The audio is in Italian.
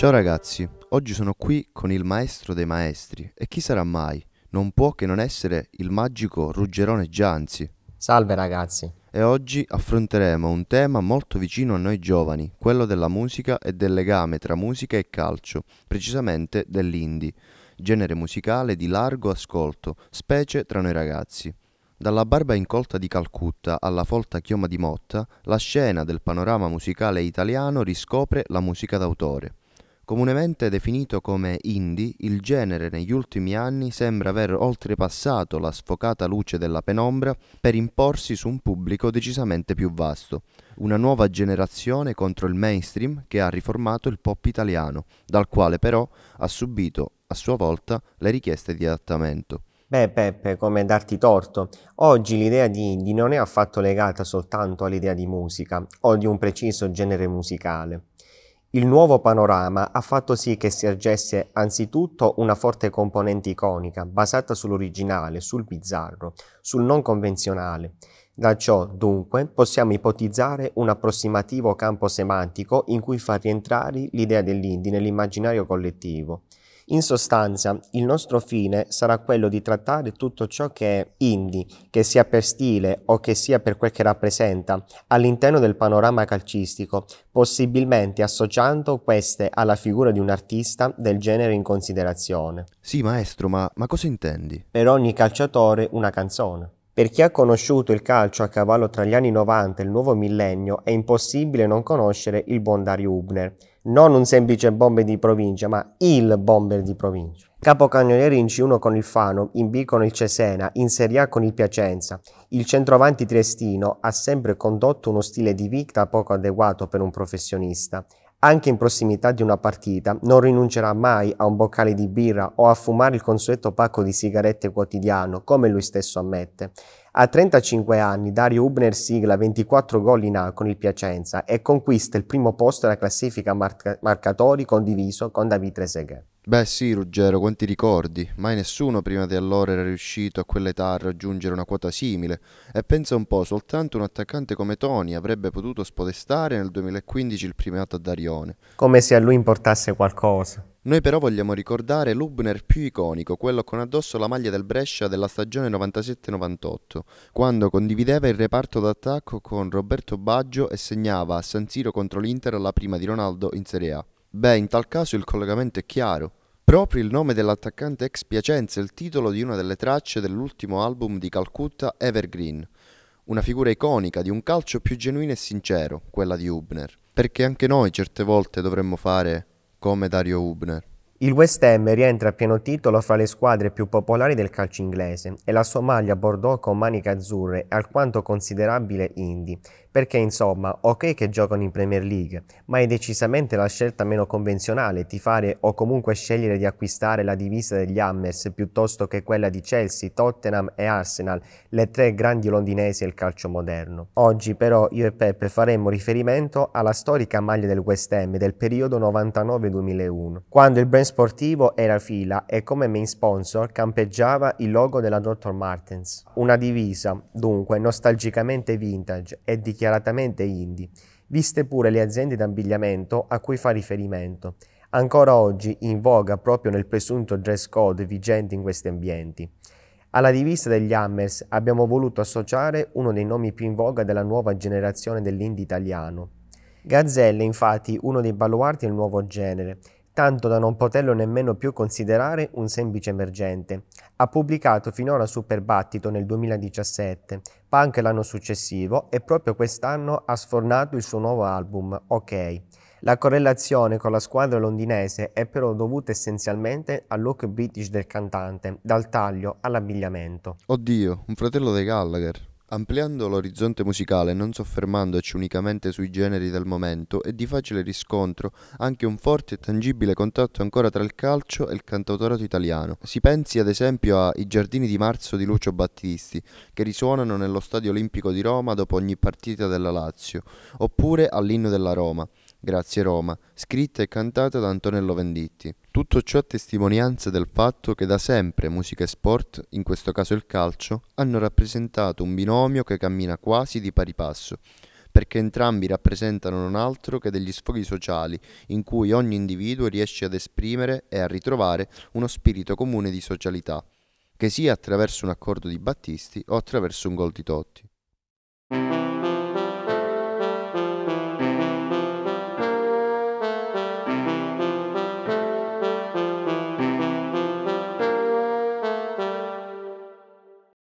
Ciao ragazzi, oggi sono qui con il maestro dei maestri e chi sarà mai? Non può che non essere il magico Ruggerone Gianzi. Salve ragazzi. E oggi affronteremo un tema molto vicino a noi giovani, quello della musica e del legame tra musica e calcio, precisamente dell'indie, genere musicale di largo ascolto, specie tra noi ragazzi. Dalla barba incolta di Calcutta alla folta chioma di Motta, la scena del panorama musicale italiano riscopre la musica d'autore. Comunemente definito come indie, il genere negli ultimi anni sembra aver oltrepassato la sfocata luce della penombra per imporsi su un pubblico decisamente più vasto. Una nuova generazione contro il mainstream che ha riformato il pop italiano, dal quale però ha subito a sua volta le richieste di adattamento. Beh Peppe, come darti torto, oggi l'idea di indie non è affatto legata soltanto all'idea di musica o di un preciso genere musicale. Il nuovo panorama ha fatto sì che si ergesse anzitutto una forte componente iconica, basata sull'originale, sul bizzarro, sul non convenzionale. Da ciò, dunque, possiamo ipotizzare un approssimativo campo semantico in cui far rientrare l'idea dell'indie nell'immaginario collettivo. In sostanza, il nostro fine sarà quello di trattare tutto ciò che è indie, che sia per stile o che sia per quel che rappresenta, all'interno del panorama calcistico, possibilmente associando queste alla figura di un artista del genere in considerazione. Sì, maestro, ma, ma cosa intendi? Per ogni calciatore una canzone. Per chi ha conosciuto il calcio a cavallo tra gli anni 90 e il nuovo millennio è impossibile non conoscere il buon Dario Hubner, non un semplice bomber di provincia, ma il bomber di provincia. Capocannoniere in C1 con il Fano, in B con il Cesena, in Serie A con il Piacenza. Il centroavanti triestino ha sempre condotto uno stile di vita poco adeguato per un professionista. Anche in prossimità di una partita non rinuncerà mai a un boccale di birra o a fumare il consueto pacco di sigarette quotidiano, come lui stesso ammette. A 35 anni Dario Hubner sigla 24 gol in A con il Piacenza e conquista il primo posto della classifica marca- marcatori condiviso con David Trezeguet. Beh sì, Ruggero, quanti ricordi. Mai nessuno prima di allora era riuscito a quell'età a raggiungere una quota simile. E pensa un po', soltanto un attaccante come Tony avrebbe potuto spodestare nel 2015 il primato a Darione. Come se a lui importasse qualcosa. Noi però vogliamo ricordare l'Hubner più iconico, quello con addosso la maglia del Brescia della stagione 97-98, quando condivideva il reparto d'attacco con Roberto Baggio e segnava a San Siro contro l'Inter la prima di Ronaldo in Serie A. Beh, in tal caso il collegamento è chiaro. Proprio il nome dell'attaccante ex Piacenza è il titolo di una delle tracce dell'ultimo album di Calcutta Evergreen, una figura iconica di un calcio più genuino e sincero, quella di Hubner, perché anche noi certe volte dovremmo fare come Dario Hubner. Il West Ham rientra a pieno titolo fra le squadre più popolari del calcio inglese e la sua maglia bordeaux con maniche azzurre è alquanto considerabile indie, perché insomma, ok che giocano in Premier League, ma è decisamente la scelta meno convenzionale tifare o comunque scegliere di acquistare la divisa degli Hammers piuttosto che quella di Chelsea, Tottenham e Arsenal, le tre grandi londinesi del calcio moderno. Oggi però io e Peppe faremo riferimento alla storica maglia del West Ham del periodo 99-2001, quando il brand sportivo era fila e come main sponsor campeggiava il logo della Dr. Martens. Una divisa, dunque, nostalgicamente vintage e di dichiaratamente indie, viste pure le aziende d'abbigliamento a cui fa riferimento, ancora oggi in voga proprio nel presunto dress code vigente in questi ambienti. Alla divisa degli Hammers abbiamo voluto associare uno dei nomi più in voga della nuova generazione dell'indie italiano. Gazzelle infatti uno dei baluardi del nuovo genere tanto da non poterlo nemmeno più considerare un semplice emergente. Ha pubblicato finora Super Battito nel 2017, Punk l'anno successivo e proprio quest'anno ha sfornato il suo nuovo album, Ok. La correlazione con la squadra londinese è però dovuta essenzialmente al look british del cantante, dal taglio all'abbigliamento. Oddio, un fratello dei Gallagher. Ampliando l'orizzonte musicale e non soffermandoci unicamente sui generi del momento, è di facile riscontro anche un forte e tangibile contatto ancora tra il calcio e il cantautorato italiano. Si pensi ad esempio a I giardini di marzo di Lucio Battisti, che risuonano nello Stadio Olimpico di Roma dopo ogni partita della Lazio, oppure all'inno della Roma, Grazie Roma, scritta e cantata da Antonello Venditti. Tutto ciò a testimonianza del fatto che da sempre musica e sport, in questo caso il calcio, hanno rappresentato un binomio che cammina quasi di pari passo. perché entrambi rappresentano non altro che degli sfoghi sociali in cui ogni individuo riesce ad esprimere e a ritrovare uno spirito comune di socialità, che sia attraverso un accordo di Battisti o attraverso un gol di Totti.